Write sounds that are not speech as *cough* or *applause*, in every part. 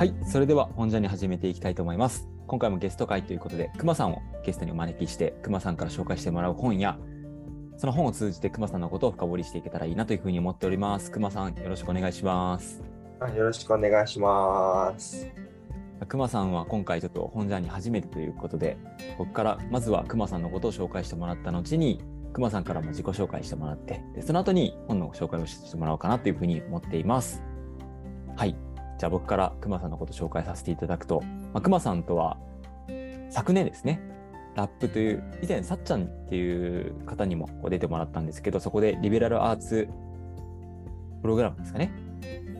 はい、それでは本ジャに始めていきたいと思います。今回もゲスト会ということで、くまさんをゲストにお招きして、くまさんから紹介してもらう本や、その本を通じてくまさんのことを深掘りしていけたらいいなというふうに思っております。くまさん、よろしくお願いします。はいよろしくお願いします。くまさんは今回ちょっと本ジャに初めてということで、僕からまずはくまさんのことを紹介してもらった後に、くまさんからも自己紹介してもらって、でその後に本の紹介をしてもらおうかなというふうに思っています。はい。じゃあ僕からくまさんのことを紹介させていただくと、まあ、くまさんとは昨年ですね、ラップという、以前さっちゃんっていう方にも出てもらったんですけど、そこでリベラルアーツプログラムですかね、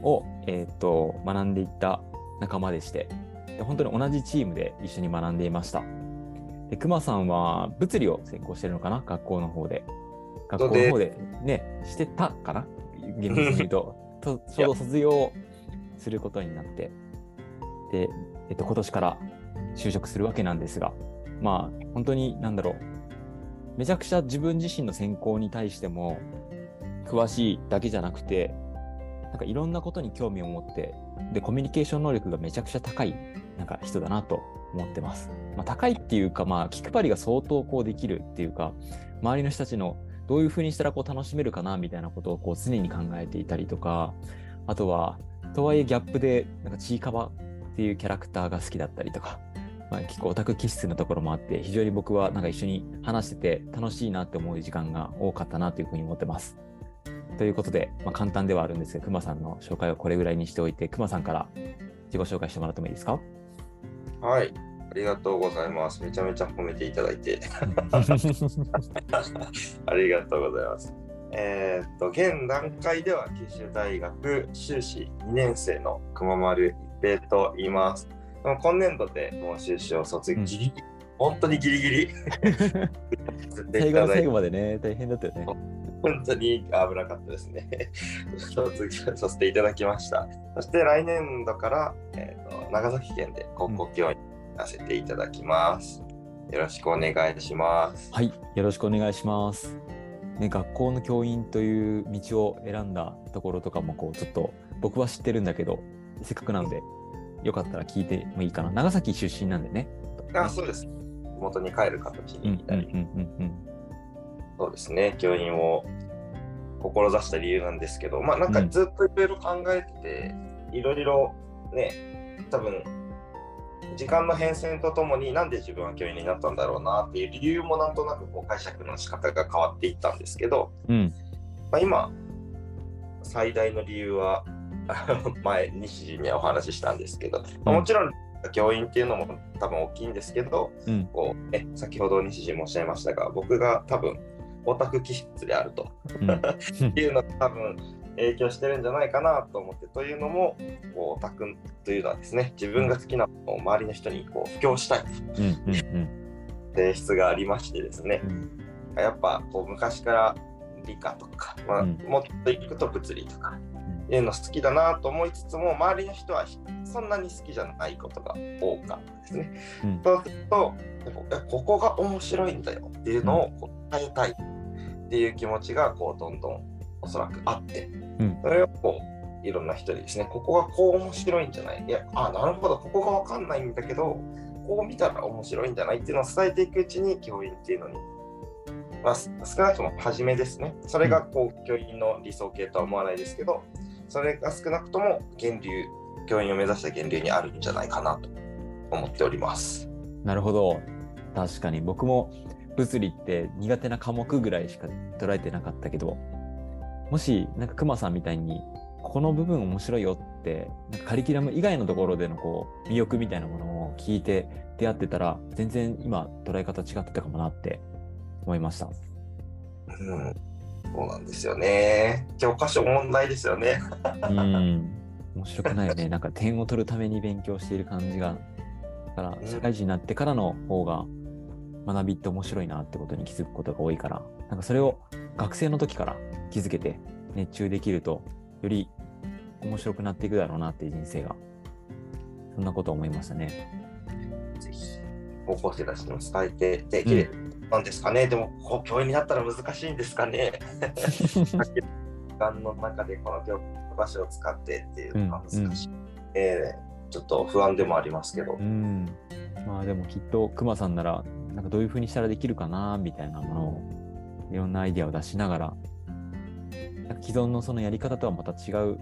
を、えー、と学んでいった仲間でして、で本当に同じチームで一緒に学んでいました。で、くまさんは物理を専攻してるのかな学校の方で。学校の方でね、してたかな厳密に言うと。*laughs* とちょうど卒業することになって、で、えっと、今年から就職するわけなんですが、まあ、本当に、なんだろう、めちゃくちゃ自分自身の専攻に対しても詳しいだけじゃなくて、なんかいろんなことに興味を持って、で、コミュニケーション能力がめちゃくちゃ高い、なんか人だなと思ってます。まあ、高いっていうか、まあ、気配りが相当こうできるっていうか、周りの人たちのどういうふうにしたらこう楽しめるかなみたいなことをこう常に考えていたりとか、あとは、とはいえギャップで、なんかチーカバっていうキャラクターが好きだったりとか、まあ、結構オタク気質なところもあって、非常に僕はなんか一緒に話してて楽しいなって思う時間が多かったなというふうに思ってます。ということで、まあ、簡単ではあるんですが、くまさんの紹介はこれぐらいにしておいて、くまさんから自己紹介してもらってもいいですか？はい。ありがとうございます。めちゃめちゃ褒めていただいて。*laughs* *laughs* *laughs* ありがとうございます。えーっと、現段階では九州大学修士2年生の熊丸一平と言います。今年度でもう修士を卒業、うんギリギリ、本当にギリギリ。*laughs* 最後の最後までね、大変だったよね。本当に危なかったですね。卒業させていただきました。そして来年度から、えーと長崎県で高校教員させていただきます。よろしくお願いします。はい、よろしくお願いします。ね、学校の教員という道を選んだところとかも、こう、ちょっと僕は知ってるんだけど、せっかくなので、よかったら聞いてもいいかな。長崎出身なんでね。あそうです。元に帰る形うんうんうんにそうですね。教員を志した理由なんですけど、まあなんかうんずっといろいろ考えてて、いろいろね、多分時間の変遷とともになんで自分は教員になったんだろうなっていう理由もなんとなくこう解釈の仕方が変わっていったんですけど、うん。うん。まあ、今最大の理由は *laughs* 前西陣にはお話ししたんですけど、まあもちろん教員っていうのも多分大きいんですけど、うん。こうね、先ほど西陣もおっしゃいましたが僕が多分オタク気質であるとうん。*laughs* いうのが多分影響してるんじゃないかなと思ってというのもこうオタクというのはですね自分が好きなものを周りの人にこう布教したいう。性質がありましてですねうん。やっぱこう昔から理科とか、まあうんもっといくと物理とかいうの好きだなと思いつつも周りの人はそんなに好きじゃないことが多かったですね。うんそうするとここが面白いんだよっていうのをこう伝えたいっていう気持ちがこうどんどんおそらくあって、うん。それをこういろんな人にですねここがこう面白いんじゃない？いやあなるほど。ここが分かんないんだけどこう見たら面白いんじゃない？っていうのを伝えていくうちに教員っていうのに、まあ、す少なくとも初めですね。それがこう教員の理想形とは思わないですけどそれが少なくとも源流教員を目指した源流にあるんじゃないかなと思っております。なるほど。確かに。僕も物理って苦手な科目ぐらいしか捉えてなかったけど、もしなんか熊さんみたいにこの部分面白いよってなんかカリキュラム以外のところでのこう魅力みたいなものを聞いて出会ってたら全然今捉え方違ってたかもなって思いました。うん、そうなんですよね。教科書問題ですよね。うん。面白くないよね。なんか点を取るために勉強している感じが。だから社会人になってからの方が学びって面白いなってことに気づくことが多いから、なんかそれを学生の時から気づけて熱中できると、より面白くなっていくだろうなっていう人生が。そんなこと思いましたね。ぜひ高校生たちにも伝えてできるなんですかね、でもこう教員になったら難しいんですかね？時間の中でこの教科書を使ってっていうのは難しい。えーちょっと不安でもありますけどう。ん。まあでもきっと熊さんなら、なんかどういう風にしたらできるかなみたいなものを、いろんなアイデアを出しながら、なんか既存のそのやり方とはまた違う、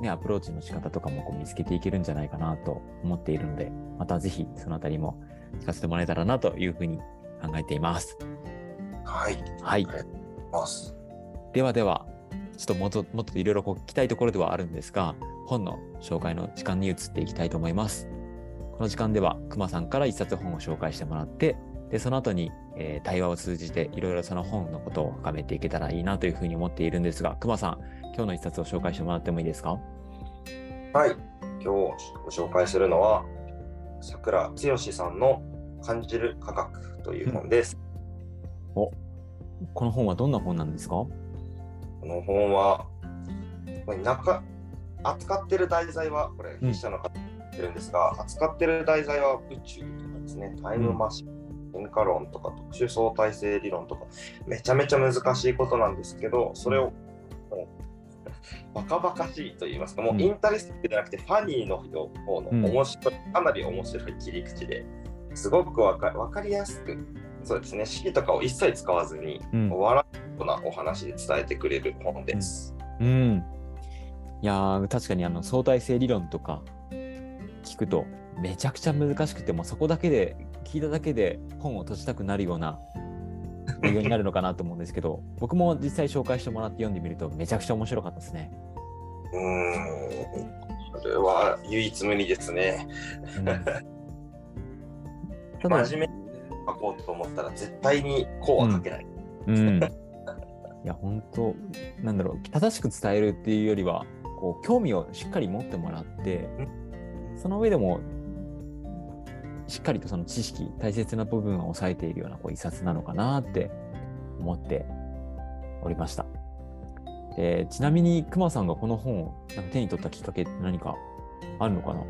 ね、アプローチの仕方とかもこう見つけていけるんじゃないかなと思っているので、またぜひそのあたりも聞かせてもらえたらなというふうに考えています。はい。はい。ます。ではでは、ちょっともっともっといろいろこう聞きたいところではあるんですが、本の紹介の時間に移っていきたいと思います。この時間では、くまさんから一冊本を紹介してもらって、で、その後に、えー対話を通じていろいろその本のことを深めていけたらいいなというふうに思っているんですが、くまさん、今日の一冊を紹介してもらってもいいですか？はい。今日ご紹介するのは、桜剛さんの感じる科学という本です。この本はどんな本なんですか？この本は、中扱ってる題材は、これ、筆者の方が言ってるんですが、扱ってる題材は宇宙とかですね、タイムマシン、進化論とか特殊相対性理論とか、めちゃめちゃ難しいことなんですけど、それを、もう、バカバカしいと言いますか、もううん interesting じゃなくて、 funny の方のうん面白い、かなり面白い切り口で、すごくわかわかりやすく、そうですね、式とかを一切使わずに、うん。笑うようなお話で伝えてくれる本です。うん。いやー、確かにあの相対性理論とか聞くと、めちゃくちゃ難しくて、もうそこだけで、聞いただけで本を閉じたくなるような *laughs* 内容になるのかなと思うんですけど、僕も実際紹介してもらって読んでみると、めちゃくちゃ面白かったですね。うーん、それは唯一無二ですね。うん、ただ、真面目に書こうと思ったら絶対にこうは書けない。うん。いや、本当なんだろう、正しく伝えるっていうよりは、こう、興味をしっかり持ってもらって、その上でも、しっかりとその知識、大切な部分を抑えているようなこう一冊なのかなって思っておりました。でちなみに、熊さんがこの本をなんか手に取ったきっかけって何かあるのかな？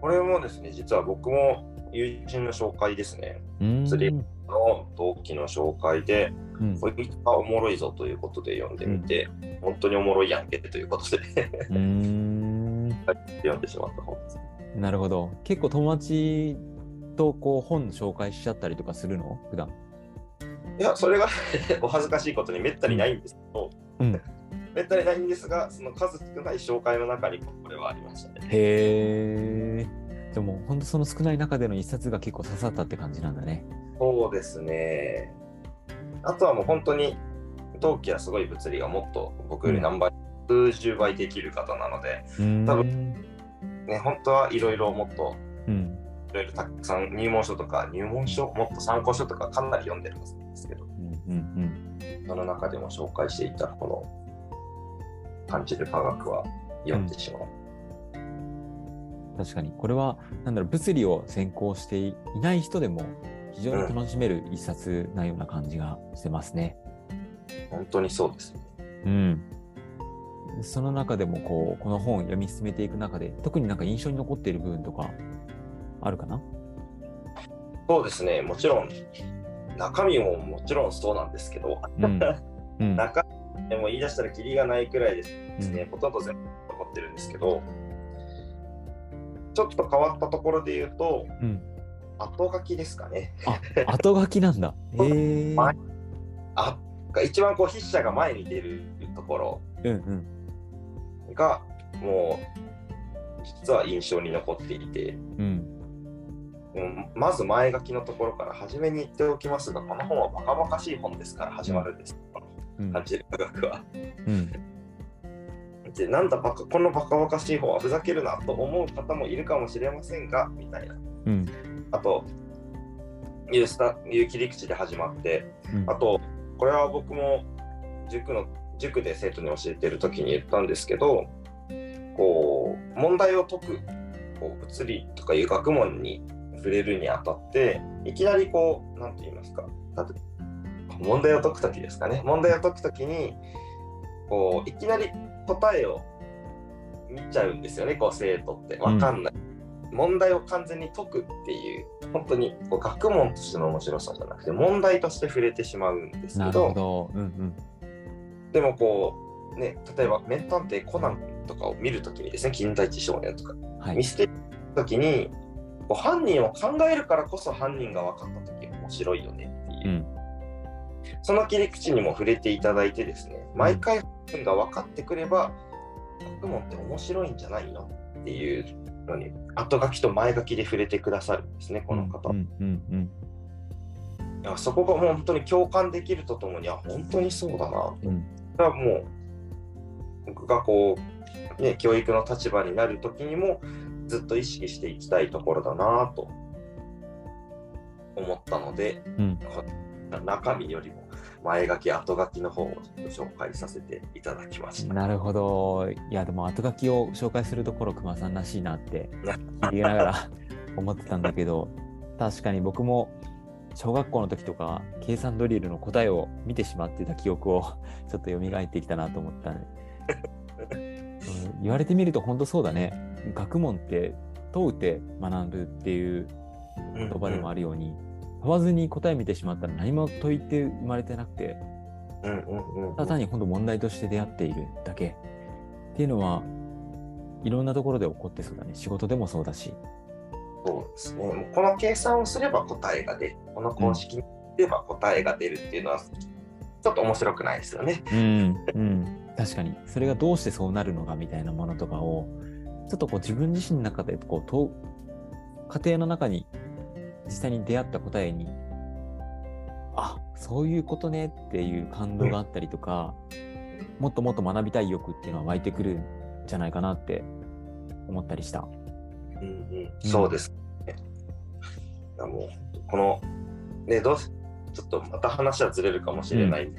これもですね、実は僕も友人の紹介ですね。釣りの同期の紹介で、うんこいつがおもろいぞということで読んでみて、本当におもろいやんけということで。*laughs* 読んでしまった本です。なるほど。結構友達とこう本紹介しちゃったりとかするの？普段。いや、それが *laughs* お恥ずかしいことにめったにないんですけど、うんめったにないんですが、その数少ない紹介の中にこれはありましたね。へえ。でも本当その少ない中での一冊が結構刺さったって感じなんだね。そうですね。あとはもう本当に、同期はすごい物理がもっと僕より何倍、数十倍できる方なので、多分。ね、本当はいろいろもっと、うん。いろいろたくさん入門書とか、入門書、もっと参考書とかかなり読んでるんですけど、うんうんその中でも紹介していたこの感じる科学は読んでしまう。うん。確かに。これは、なんだろう、物理を専攻していない人でも非常に楽しめる一冊なような感じがしてますね。本当にそうですね。うん。その中でもこう、この本を読み進めていく中で、特になんか印象に残っている部分とかあるかな？そうですね、もちろん、中身ももちろんそうなんですけど、うん。うん。*laughs* 中身でも言い出したらキリがないくらいですね、ほとんど全部残ってるんですけど、ちょっと変わったところで言うと、うん。後書きですかね。あ、後書きなんだ。*laughs* へえ。前あ一番こう筆者が前に出るところうんうん。が、もう、実は印象に残っていて、うん。うんまず前書きのところから初めに言っておきますが、この本はバカバカしい本ですから始まるんです。うん感じる科学は。うん。で、なんだバカ、このバカバカしい本はふざけるなと思う方もいるかもしれませんが、みたいな。うん。あと、いうスタいう切り口で始まって、うんあと、これは僕も塾の塾で生徒に教えてる時に言ったんですけど、こう、問題を解く、こう物理とかいう学問に触れるにあたって、いきなりこう、なんて言いますか、問題を解く時ですかね、問題を解く時に、こう、いきなり答えを見ちゃうんですよね、こう生徒って。わかんない。問題を完全に解くっていう、本当にこう学問としての面白さじゃなくて、問題として触れてしまうんですなけど、るほど。うんうん。でもこう、ね、例えば名探偵コナンとかを見るときにですね、金田一少年とか、はい見。捨てるときに、こう犯人を考えるからこそ犯人が分かったとき面白いよねっていうう、ん。その切り口にも触れていただいてですね、毎回犯人が分かってくれば、学問って面白いんじゃないのっていうのに、後書きと前書きで触れてくださるんですね、この方。うんうんうんそこがもう本当に共感できるとともに、あ、本当にそうだな。うんそれはもう、僕がこう、ね、教育の立場になるときにも、ずっと意識していきたいところだなと思ったので、うん中身よりも前書き、後書きの方を紹介させていただきました。なるほど。いや、でも後書きを紹介するところ、熊さんらしいなって言いながら *laughs* 思ってたんだけど、確かに僕も小学校の時とか、計算ドリルの答えを見てしまってた記憶を *laughs* ちょっと蘇ってきたなと思ったね。うん言われてみると本当そうだね。学問って問うて学ぶっていう言葉でもあるように、問わずに答え見てしまったら何も問いって生まれてなくて、うんうんうんただ単に本当問題として出会っているだけっていうのはいろんなところで起こってそうだね仕事でもそうだしそうですね。もうこの計算をすれば答えが出る。この公式にすれば答えが出るっていうのは、ちょっと面白くないですよね。うん、うん、確かにそれがどうしてそうなるのかみたいなものとかをちょっとこう自分自身の中でこうと家庭の中に実際に出会った答えにあそういうことねっていう感動があったりとか、もっともっと学びたい欲っていうのは湧いてくるんじゃないかなって思ったりした。うんうん、そうです。ね。いやもうこのねどうしちょっとまた話はずれるかもしれない、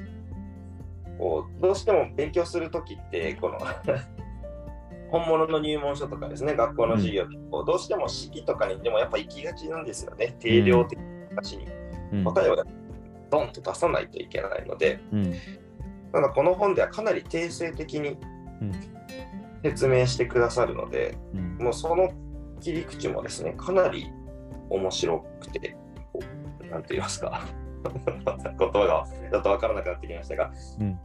こうどうしても勉強するときってこの *laughs* 本物の入門書とかですね学校の授業うどうしても式とかにでもやっぱ行きがちなんですよね。定量的な話に。うん。答えをドンと出さないといけないので。うん。ただこの本ではかなり定性的にうん。説明してくださるので、うん。もうその切り口もですね、かなり面白くて、なんて言いますか、*laughs* 言葉がちょっと分からなくなってきましたが、うん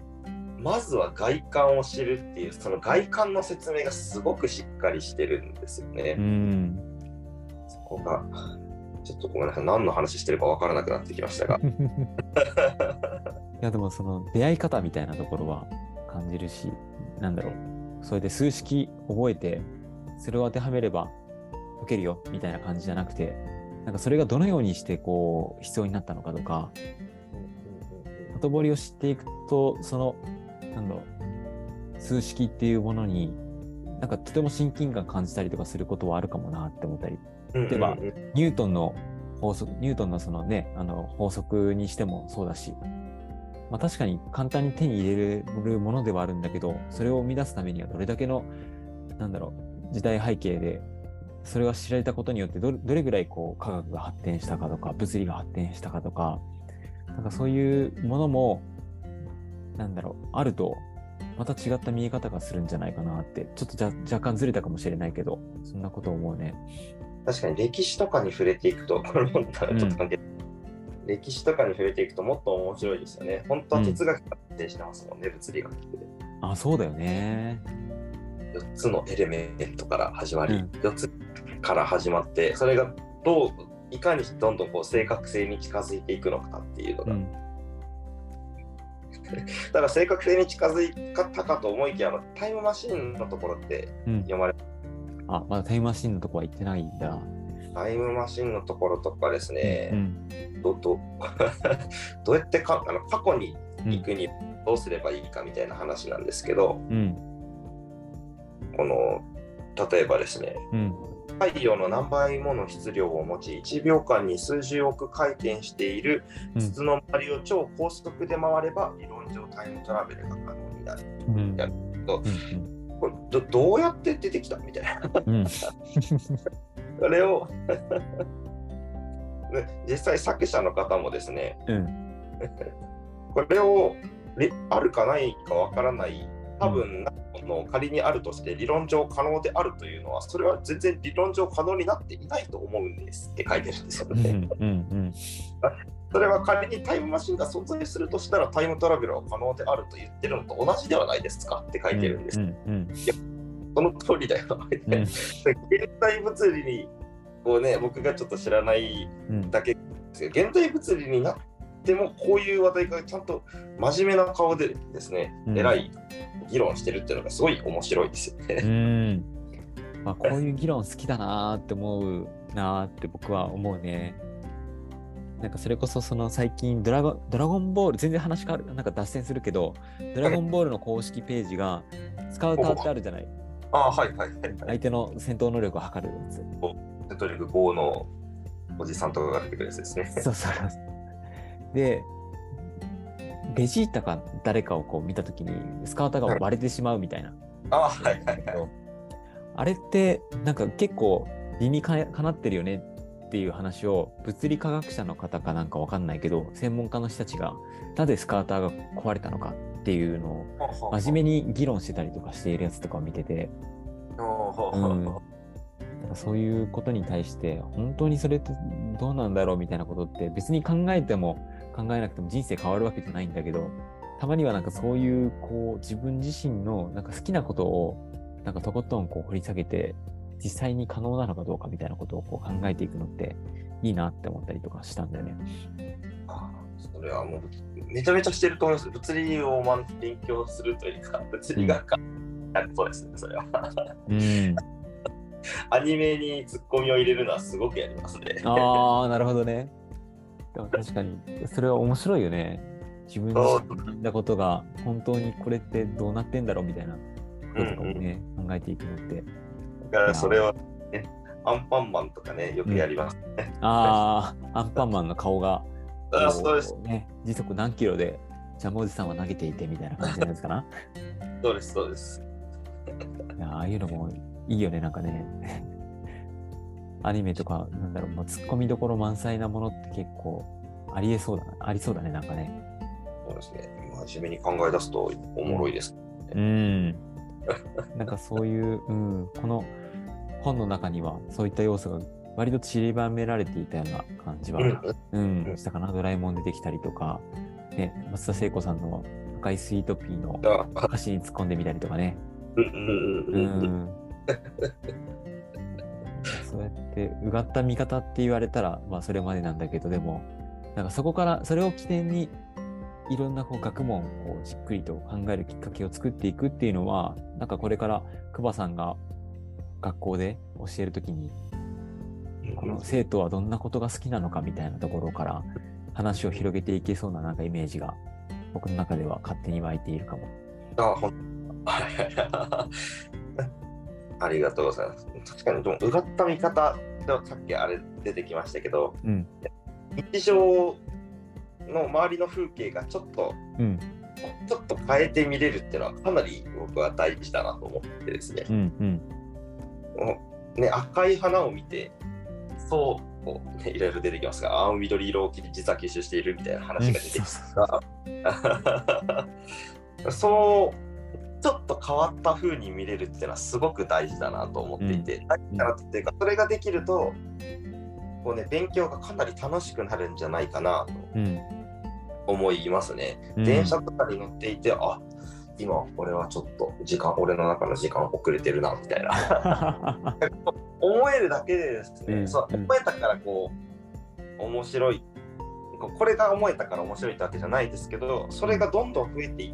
まずは外観を知るっていう、その外観の説明がすごくしっかりしてるんですよね。うんそこが、ちょっとごめんなさい、何の話してるか分からなくなってきましたが。*laughs* いやでもその出会い方みたいなところは感じるしなんだろうそれで数式覚えてそれを当てはめれば解けるよみたいな感じじゃなくてなんかそれがどのようにしてこう必要になったのかとかほとぼりを知っていくとそのなんだろう数式っていうものになんかとても親近感感じたりとかすることはあるかもなって思ったり。例えばニュートンの法則、ニュートンのそのね、あの法則にしてもそうだし、まあ確かに簡単に手に入れるものではあるんだけど、それを生み出すためにはどれだけの、なんだろう、時代背景で、それが知られたことによってどれどれぐらいこう科学が発展したかとか、物理が発展したかとか、なんかそういうものも、なんだろう、あると、また違った見え方がするんじゃないかなって、ちょっとじゃ若干ずれたかもしれないけど、そんなことを思うね。確かに歴史とかに触れていくと、これもちょっと関係、歴史とかに触れていくともっと面白いですよね。本当は哲学が発展してますもんね、物理学。あ、そうだよね。4つのエレメントから始まり、うん4つから始まって、それがどう、いかにどんどんこう正確性に近づいていくのかっていうのが、うん。だから正確性に近づいたかと思いきや、タイムマシンのところってうん。読まれあ、まだタイムマシンのとこは行ってないんだ。タイムマシンのところとかですうね、ん。どど *laughs* どうやってかあの過去にうん行くにどうすればいいかみたいな話なんですけど、うん。この例えばですね、うん。太陽の何倍もの質量を持ち、1秒間に数十億回転しているうん筒の周りを超高速で回れば、理論上タイムトラベルが可能になる。うん。やるとうん。これどどうやって出てきたみたいな。うん。*laughs* それを *laughs* ね実際作者の方もですね、うん。*laughs* これをれあるかないかわからない、多分なの仮にあるとして理論上可能であるというのは、それは全然理論上可能になっていないと思うんですって書いてるんですようん。ね。うん。それは仮にタイムマシンが存在するとしたらタイムトラベルは可能であると言ってるのと同じではないですかって書いてるんです。うん。うん。その通りだよ。うん現代物理にこうね僕がちょっと知らないうんだけですけど現代物理になってもこういう話題がちゃんと真面目な顔でですね、うん偉い議論してるっていうのがすごい面白いですようね。ん。まあ、こういう議論好きだなーって思うなーって僕は思うね。なんかそれこそその最近ドラゴン、ドラゴンボール、全然話変わる、なんか脱線するけど、ドラゴンボールの公式ページが、スカウターってあるじゃない？ああはいはいはい、はい。相手の戦闘能力を測るやつ。セトリック5のおじさんとかが出てくるやつですね。そうそう。で、ベジータか誰かをこう見たときに、スカウターが割れてしまうみたいな。ああはいはいはい。あれってなんか結構理にかかなってるよねっていう話を物理科学者の方かなんかわかんないけど専門家の人たちがなぜスカウターが壊れたのかっていうのを真面目に議論してたりとかしているやつとかを見てて、うん、そういうことに対して本当にそれってどうなんだろうみたいなことって別に考えても考えなくても人生変わるわけじゃないんだけどたまにはなんかそういうこう自分自身のなんか好きなことをなんかとことんこう掘り下げて実際に可能なのかどうかみたいなことをこう考えていくのっていいなって思ったりとかしたんだよね。それはもうめちゃめちゃしてると思います。物理をま勉強するというか、物理学科、そうですね、それは。うん、*laughs* アニメにツッコミを入れるのはすごくやりますね。ああなるほどね。でも確かにそれは面白いよね。自分の見たことが本当にこれってどうなってんだろうみたいなこととかもね、考えていくのって。だからそれは、ね、アンパンマンとかね、よくやりますね。ああ、アンパンマンの顔が、ああ、そうですね、時速何キロでジャムおじさんは投げていてみたいな感じのやつかな？そうです、そうです。ああいうのもいいよね、なんかね。アニメとか、なんだろう、もう突っ込みどころ満載なものって結構ありえそうだな、ありそうだね、なんかね。そうですね。真面目に考え出すとおもろいです。うん。なんかそういう、うん、この本の中にはそういった要素が割と散りばめられていたような感じは、うんうん、したかな。ドラえもん出てきたりとか、ね、松田聖子さんの赤いスイートピーのあ歌詞に突っ込んでみたりとかね。うんそうやってうがった見方って言われたら、まあそれまでなんだけど、でも、なんかそこから、それを起点に、いろんなこう学問をこうじっくりと考えるきっかけを作っていくっていうのは、なんかこれから久保さんが学校で教えるときに、この生徒はどんなことが好きなのかみたいなところから話を広げていけそうななんかイメージが僕の中では勝手に湧いているかも。あ *laughs* ありがとうございます。確かに、でもうがった見方ではさっきあれ出てきましたけど、うん。日常の周りの風景がちょっと、うん。ちょっと変えて見れるっていうのはかなり僕は大事だなと思ってですね。うん。うん。ね赤い花を見て、そう、こうね、いろいろ出てきますが、青緑色を実は吸収しているみたいな話が出てきますが、*laughs* そのちょっと変わった風に見れるっていうのはすごく大事だなと思っていて、大事だなっていうか、それができると、こうね、勉強がかなり楽しくなるんじゃないかなとうん。思いますね。うん電車とかに乗っていて、あ今俺はちょっと時間、俺の中の時間遅れてるなみたいな。*laughs* 思えるだけでですね、うんそううん思えたからこう面白いこれが思えたから面白いってわけじゃないですけどそれがどんどん増えてい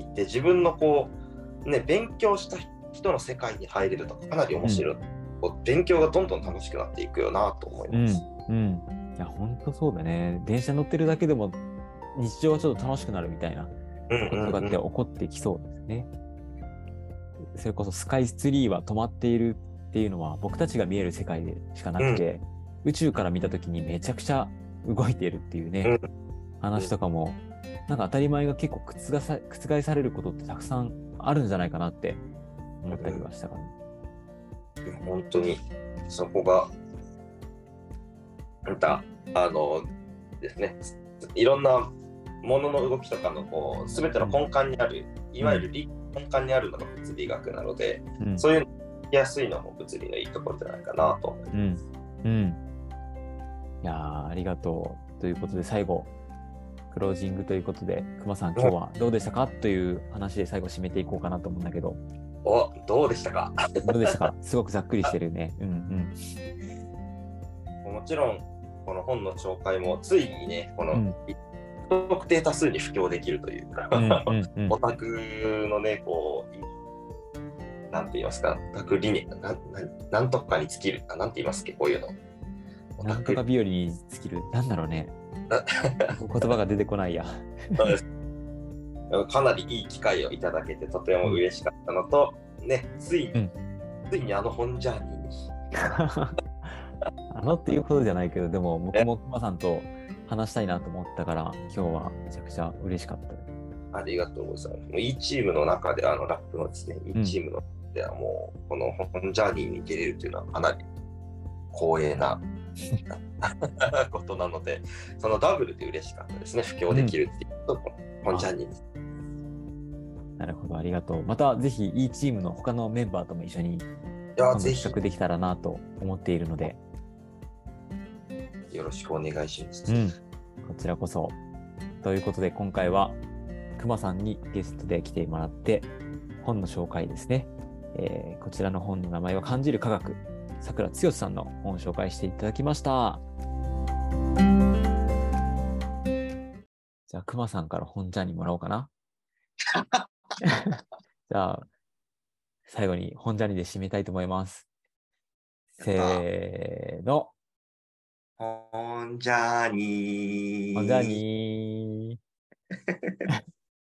って自分のこうね勉強した人の世界に入れるとかなり面白い、こう勉強がどんどん楽しくなっていくよなと思います。うん。うん。いや、ほんとそうだね。電車乗ってるだけでも日常はちょっと楽しくなるみたいなうんことって起こってきそうですね。それこそスカイツリーは止まっているっていうのは僕たちが見える世界でしかなくて、宇宙から見た時にめちゃくちゃ動いているっていうね、話とかも、なんか当たり前が結構覆さ覆されることってたくさんあるんじゃないかなって思ったりはしたかな。本当にそこがまたあのですねいろんなものの動きとかのこう全ての根幹にあるいわゆる理根幹にあるのが物理学なので、うん。そういうのやりやすいのも物理のいいところじゃないかなと思います。うん。うん。いやーありがとう。ということで、最後、クロージングということで、熊さん、今日はどうでしたか？という話で最後締めていこうかなと思うんだけど。お、どうでしたか？どうでしたか？*laughs* すごくざっくりしてるね。うんもちろん、この本の紹介もついにね、この、うん不特定多数に布教できるというか、うん。うんうんうん *laughs* オタクのね、こう、なんて言いますか、オタク理念、なんなんなんとかに尽きる、あなんて言いますっけ、こういうの。オタクなんとか日和に尽きる。なんだろうね。言葉が出てこないや。かなりいい機会をいただけてとても嬉しかったのと、ね、ついに、うんついにあの本ジャーニーに、あのっていうことじゃないけど、でも僕も熊さんと話したいなと思ったから、今日はめちゃくちゃ嬉しかった。ありがとうございます。もういいチームの中で、あのラップのですね、いんいチームの中ではもう、この本ジャーニーに出れるというのはかなり光栄な *laughs* ことなので、そのダブルで嬉しかったですね、布教できるっていうと、本ジャーニーです。なるほど、ありがとう。またぜひ、いいチームの他のメンバーとも一緒に企画できたらなと思っているので、よろしくお願いします。うん、こちらこそ。ということで、今回は熊さんにゲストで来てもらって、本の紹介ですね。えーこちらの本の名前は感じる科学、桜剛さんの本を紹介していただきました。じゃあ、熊さんから本ちゃんにもらおうかな。*laughs* じゃあ、最後に本ジャニで締めたいと思います。せーの。本ジャーニー。本ジャニー。